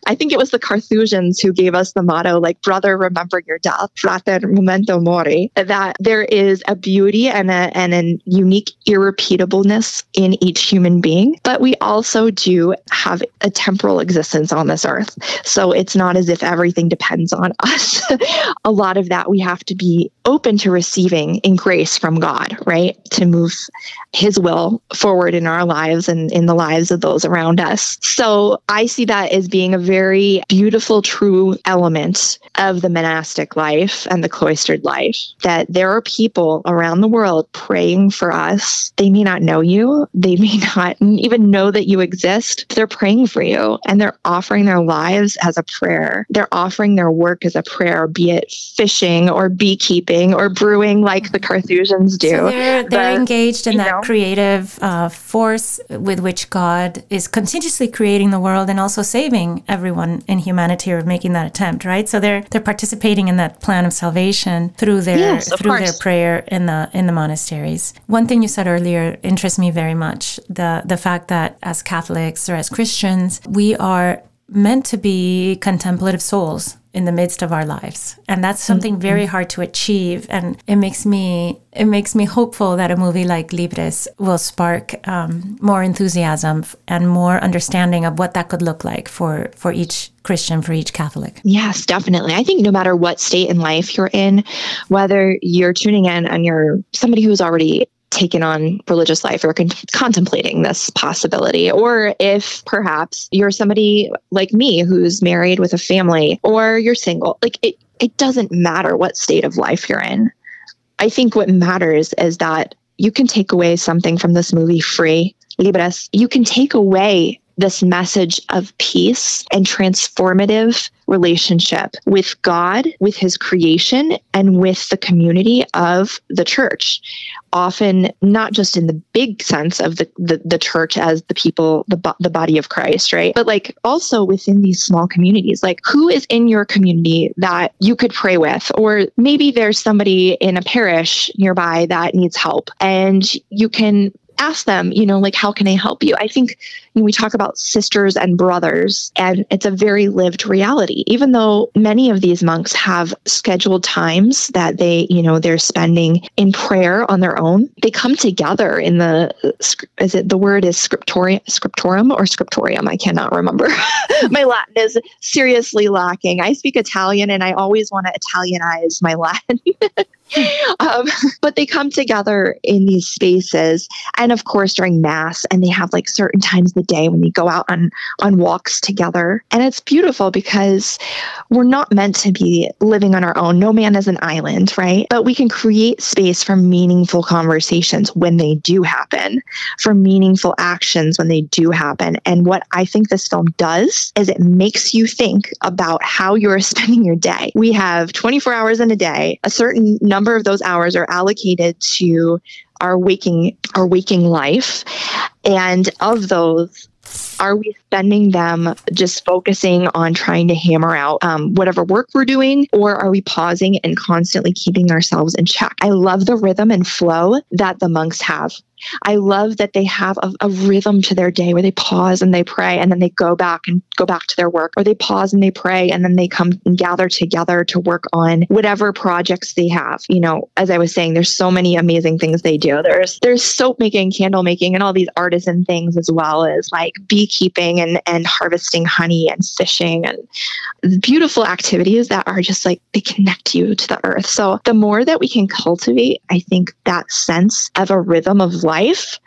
I think it was the Carthusians who gave us the motto, like, brother, remember your death, frater memento mori, that there is a beauty and, a, and an unique unique irrepeatableness in each human being, but we also do have a temporal existence on this earth. So it's not as if everything depends on us. a lot of that we have to be open to receiving in grace from God, right? To move his will forward in our lives and in the lives of those around us. So I see that as being a very beautiful, true element of the monastic life and the cloistered life that there are people around the world praying for us. They may not know you, they may not even know that you exist. They're praying for you and they're offering their lives as a prayer. They're offering their work as a prayer, be it fishing or beekeeping or brewing like the Carthusians do. So they're, they're but, engaged in that know, creative uh, force with which God is continuously creating the world and also saving everyone in humanity or making that attempt, right? So they're they're participating in that plan of salvation through their yes, through course. their prayer in the in the monasteries. One thing you said earlier interests me very much the the fact that as Catholics or as Christians we are meant to be contemplative souls in the midst of our lives. And that's something mm-hmm. very hard to achieve. And it makes me it makes me hopeful that a movie like libres will spark um, more enthusiasm and more understanding of what that could look like for for each christian for each catholic. Yes definitely. I think no matter what state in life you're in whether you're tuning in and you're somebody who's already taken on religious life or con- contemplating this possibility. Or if perhaps you're somebody like me who's married with a family or you're single, like it, it doesn't matter what state of life you're in. I think what matters is that you can take away something from this movie free. Libres, you can take away this message of peace and transformative relationship with God, with his creation, and with the community of the church. Often, not just in the big sense of the, the, the church as the people, the, the body of Christ, right? But like also within these small communities, like who is in your community that you could pray with? Or maybe there's somebody in a parish nearby that needs help and you can ask them, you know, like, how can I help you? I think we talk about sisters and brothers, and it's a very lived reality. Even though many of these monks have scheduled times that they, you know, they're spending in prayer on their own, they come together in the, uh, is it the word is scriptorium, scriptorum or scriptorium? I cannot remember. my Latin is seriously lacking. I speak Italian and I always want to Italianize my Latin. um, but they come together in these spaces and of course during mass and they have like certain times of the day when they go out on on walks together. And it's beautiful because we're not meant to be living on our own. No man is an island right? But we can create space for meaningful conversations when they do happen for meaningful actions when they do happen. And what i think this film does is it makes you think about how you're spending your day. We have 24 hours in a day a certain number number of those hours are allocated to our waking our waking life and of those are we spending them just focusing on trying to hammer out um, whatever work we're doing, or are we pausing and constantly keeping ourselves in check? I love the rhythm and flow that the monks have. I love that they have a, a, rhythm to their day where they pause and they pray and then they go back and go back to their work, or they pause and they pray and then they come and gather together to work on whatever projects they have. You know, as I was saying, there's so many amazing things they do. There's there's soap making, candle making, and all these artisan things as well as like beekeeping and and harvesting honey and fishing and beautiful activities that are just like they connect you to the earth. So the more that we can cultivate, I think that sense of a rhythm of life life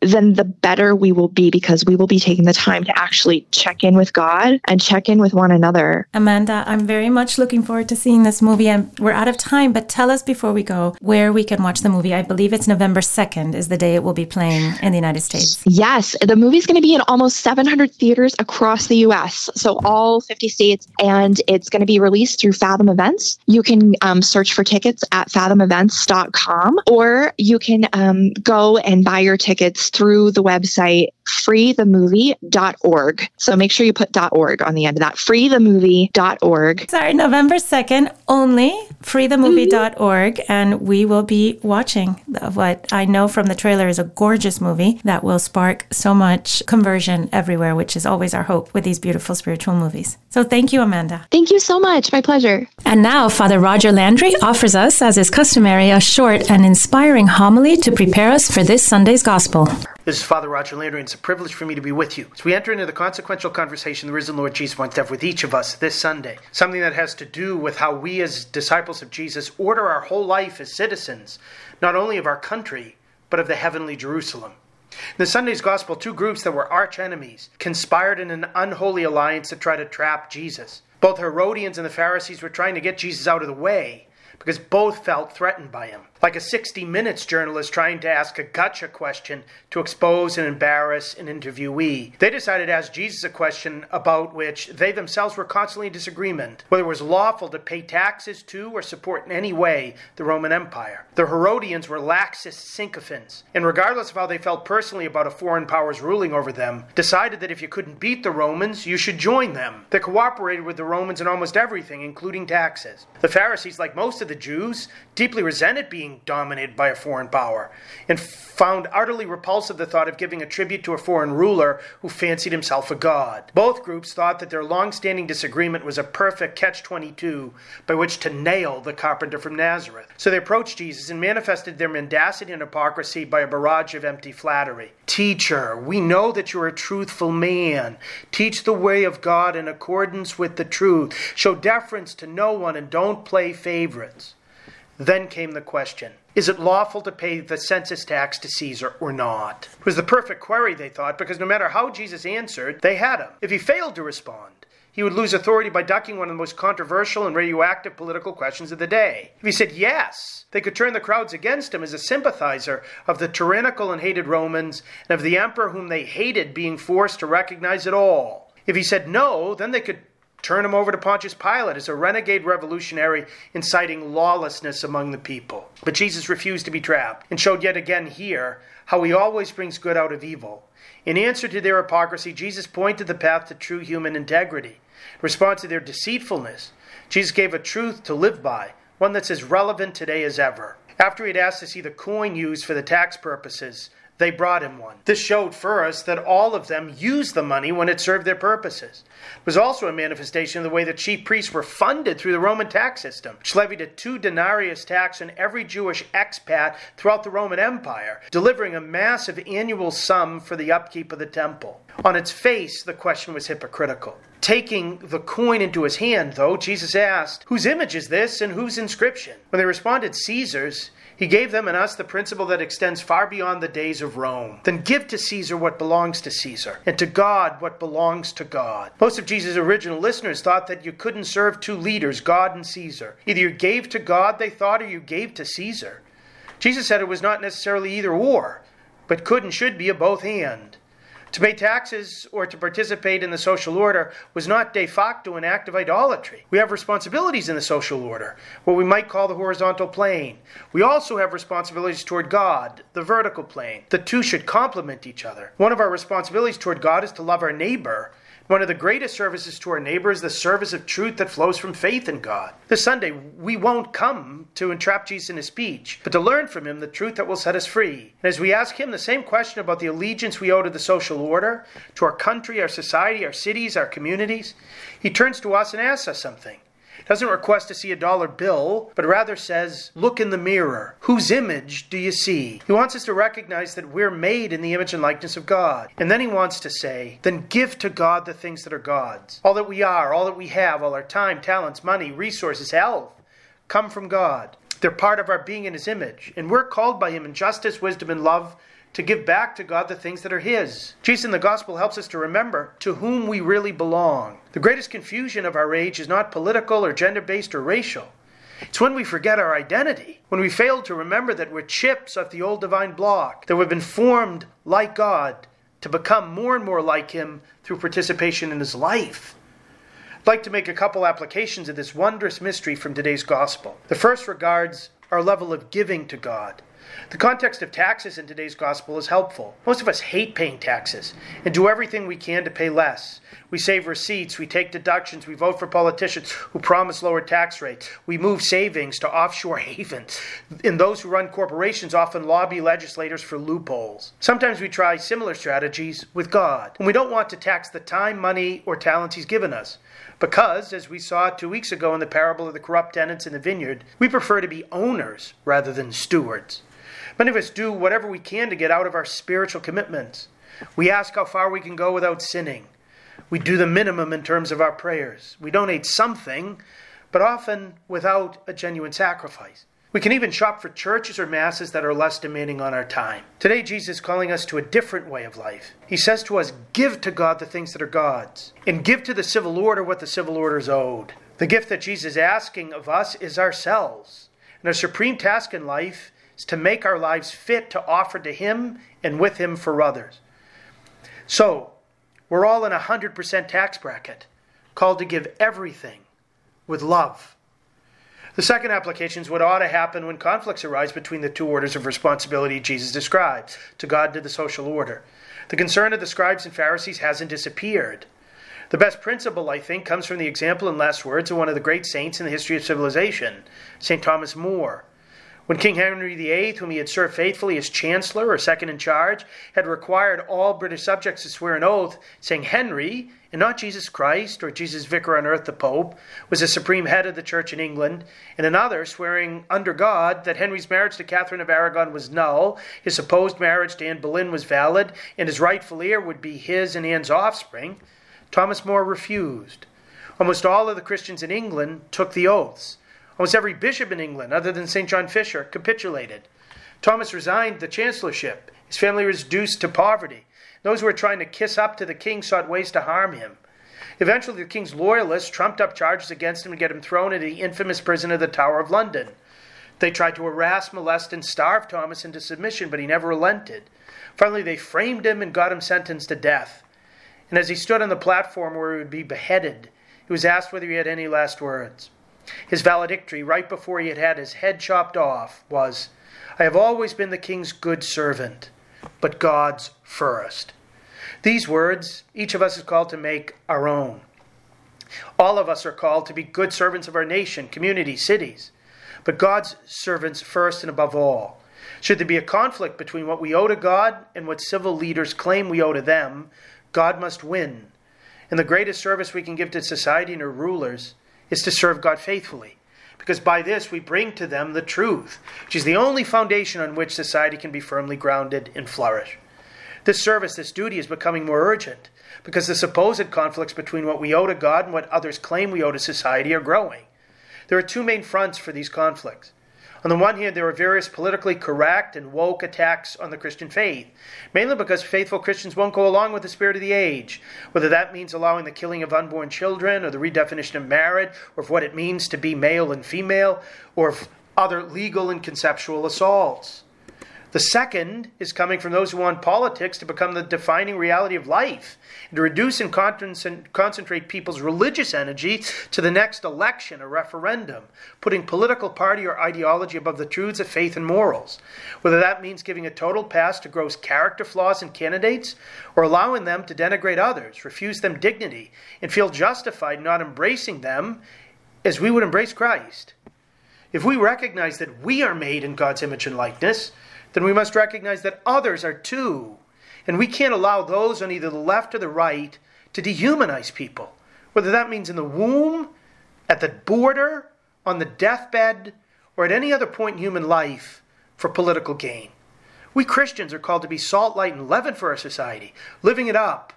then the better we will be because we will be taking the time to actually check in with God and check in with one another. Amanda, I'm very much looking forward to seeing this movie and we're out of time, but tell us before we go where we can watch the movie. I believe it's November 2nd is the day it will be playing in the United States. Yes, the movie's going to be in almost 700 theaters across the US, so all 50 states, and it's going to be released through Fathom Events. You can um, search for tickets at fathomevents.com or you can um, go and buy your tickets through the website freethemovie.org. So make sure you put .org on the end of that. freethemovie.org. Sorry, November 2nd only, freethemovie.org. Mm-hmm. And we will be watching what I know from the trailer is a gorgeous movie that will spark so much conversion everywhere, which is always our hope with these beautiful spiritual movies. So thank you, Amanda. Thank you so much. My pleasure. And now, Father Roger Landry offers us, as is customary, a short and inspiring homily to prepare us for this Sunday's Gospel. This is Father Roger Landry, and it's a privilege for me to be with you as we enter into the consequential conversation the risen Lord Jesus wants to have with each of us this Sunday. Something that has to do with how we, as disciples of Jesus, order our whole life as citizens, not only of our country, but of the heavenly Jerusalem. In the Sunday's Gospel, two groups that were arch enemies conspired in an unholy alliance to try to trap Jesus. Both Herodians and the Pharisees were trying to get Jesus out of the way because both felt threatened by him like a 60 Minutes journalist trying to ask a gotcha question to expose and embarrass an interviewee. They decided to ask Jesus a question about which they themselves were constantly in disagreement whether it was lawful to pay taxes to or support in any way the Roman Empire. The Herodians were laxist sycophants, and regardless of how they felt personally about a foreign power's ruling over them, decided that if you couldn't beat the Romans, you should join them. They cooperated with the Romans in almost everything, including taxes. The Pharisees, like most of the Jews, deeply resented being being dominated by a foreign power, and found utterly repulsive the thought of giving a tribute to a foreign ruler who fancied himself a god. Both groups thought that their long standing disagreement was a perfect catch 22 by which to nail the carpenter from Nazareth. So they approached Jesus and manifested their mendacity and hypocrisy by a barrage of empty flattery. Teacher, we know that you're a truthful man. Teach the way of God in accordance with the truth. Show deference to no one and don't play favorites. Then came the question Is it lawful to pay the census tax to Caesar or not? It was the perfect query, they thought, because no matter how Jesus answered, they had him. If he failed to respond, he would lose authority by ducking one of the most controversial and radioactive political questions of the day. If he said yes, they could turn the crowds against him as a sympathizer of the tyrannical and hated Romans and of the emperor whom they hated being forced to recognize it all. If he said no, then they could turn him over to Pontius Pilate as a renegade revolutionary inciting lawlessness among the people. But Jesus refused to be trapped and showed yet again here how he always brings good out of evil. In answer to their hypocrisy, Jesus pointed the path to true human integrity. In response to their deceitfulness, Jesus gave a truth to live by, one that's as relevant today as ever. After he had asked to see the coin used for the tax purposes, they brought him one. This showed for us that all of them used the money when it served their purposes. It was also a manifestation of the way the chief priests were funded through the Roman tax system, which levied a two denarius tax on every Jewish expat throughout the Roman Empire, delivering a massive annual sum for the upkeep of the temple. On its face, the question was hypocritical. Taking the coin into his hand, though, Jesus asked, Whose image is this and whose inscription? When they responded, Caesar's, he gave them and us the principle that extends far beyond the days of Rome. Then give to Caesar what belongs to Caesar, and to God what belongs to God. Most of Jesus' original listeners thought that you couldn't serve two leaders, God and Caesar. Either you gave to God, they thought, or you gave to Caesar. Jesus said it was not necessarily either or, but could and should be a both and. To pay taxes or to participate in the social order was not de facto an act of idolatry. We have responsibilities in the social order, what we might call the horizontal plane. We also have responsibilities toward God, the vertical plane. The two should complement each other. One of our responsibilities toward God is to love our neighbor one of the greatest services to our neighbor is the service of truth that flows from faith in God. This Sunday, we won't come to entrap Jesus in his speech, but to learn from him the truth that will set us free. And as we ask him the same question about the allegiance we owe to the social order, to our country, our society, our cities, our communities, he turns to us and asks us something doesn't request to see a dollar bill, but rather says, Look in the mirror. Whose image do you see? He wants us to recognize that we're made in the image and likeness of God. And then he wants to say, Then give to God the things that are God's. All that we are, all that we have, all our time, talents, money, resources, health, come from God. They're part of our being in His image. And we're called by Him in justice, wisdom, and love to give back to God the things that are His. Jesus in the gospel helps us to remember to whom we really belong. The greatest confusion of our age is not political or gender based or racial. It's when we forget our identity, when we fail to remember that we're chips off the old divine block, that we've been formed like God to become more and more like Him through participation in His life. I'd like to make a couple applications of this wondrous mystery from today's gospel. The first regards our level of giving to God. The context of taxes in today's gospel is helpful. Most of us hate paying taxes and do everything we can to pay less. We save receipts, we take deductions, we vote for politicians who promise lower tax rates, we move savings to offshore havens, and those who run corporations often lobby legislators for loopholes. Sometimes we try similar strategies with God, and we don't want to tax the time, money, or talents He's given us. Because, as we saw two weeks ago in the parable of the corrupt tenants in the vineyard, we prefer to be owners rather than stewards. Many of us do whatever we can to get out of our spiritual commitments. We ask how far we can go without sinning. We do the minimum in terms of our prayers. We donate something, but often without a genuine sacrifice. We can even shop for churches or masses that are less demanding on our time. Today, Jesus is calling us to a different way of life. He says to us, Give to God the things that are God's, and give to the civil order what the civil order is owed. The gift that Jesus is asking of us is ourselves. And our supreme task in life is to make our lives fit to offer to Him and with Him for others. So, we're all in a 100% tax bracket, called to give everything with love. The second application is what ought to happen when conflicts arise between the two orders of responsibility Jesus describes to God to the social order. The concern of the scribes and Pharisees hasn't disappeared. The best principle, I think, comes from the example and last words of one of the great saints in the history of civilization, St. Thomas More. When King Henry VIII, whom he had served faithfully as Chancellor or second in charge, had required all British subjects to swear an oath, saying Henry, and not Jesus Christ or Jesus Vicar on earth, the Pope, was the supreme head of the Church in England, and another swearing under God that Henry's marriage to Catherine of Aragon was null, his supposed marriage to Anne Boleyn was valid, and his rightful heir would be his and Anne's offspring, Thomas More refused. Almost all of the Christians in England took the oaths. Almost every bishop in England, other than St. John Fisher, capitulated. Thomas resigned the chancellorship. His family was reduced to poverty. Those who were trying to kiss up to the king sought ways to harm him. Eventually, the king's loyalists trumped up charges against him to get him thrown into the infamous prison of the Tower of London. They tried to harass, molest, and starve Thomas into submission, but he never relented. Finally, they framed him and got him sentenced to death. And as he stood on the platform where he would be beheaded, he was asked whether he had any last words. His valedictory, right before he had had his head chopped off, was I have always been the king's good servant, but God's first. These words, each of us is called to make our own. All of us are called to be good servants of our nation, community, cities, but God's servants first and above all. Should there be a conflict between what we owe to God and what civil leaders claim we owe to them, God must win. And the greatest service we can give to society and our rulers is to serve God faithfully. Because by this we bring to them the truth, which is the only foundation on which society can be firmly grounded and flourish. This service, this duty, is becoming more urgent because the supposed conflicts between what we owe to God and what others claim we owe to society are growing. There are two main fronts for these conflicts. On the one hand, there are various politically correct and woke attacks on the Christian faith, mainly because faithful Christians won't go along with the spirit of the age, whether that means allowing the killing of unborn children, or the redefinition of marriage, or of what it means to be male and female, or of other legal and conceptual assaults. The second is coming from those who want politics to become the defining reality of life and to reduce and concentrate people's religious energy to the next election, a referendum, putting political party or ideology above the truths of faith and morals. Whether that means giving a total pass to gross character flaws in candidates or allowing them to denigrate others, refuse them dignity, and feel justified not embracing them as we would embrace Christ. If we recognize that we are made in God's image and likeness, then we must recognize that others are too. And we can't allow those on either the left or the right to dehumanize people, whether that means in the womb, at the border, on the deathbed, or at any other point in human life for political gain. We Christians are called to be salt, light, and leaven for our society, living it up.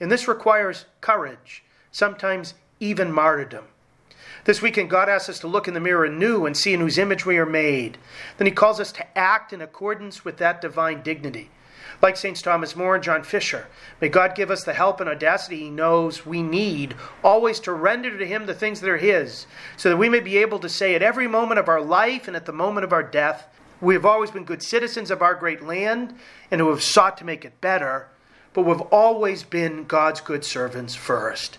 And this requires courage, sometimes even martyrdom. This weekend, God asks us to look in the mirror anew and see in whose image we are made. Then He calls us to act in accordance with that divine dignity. Like Saints Thomas More and John Fisher, may God give us the help and audacity He knows we need, always to render to Him the things that are His, so that we may be able to say at every moment of our life and at the moment of our death, we have always been good citizens of our great land and who have sought to make it better, but we've always been God's good servants first.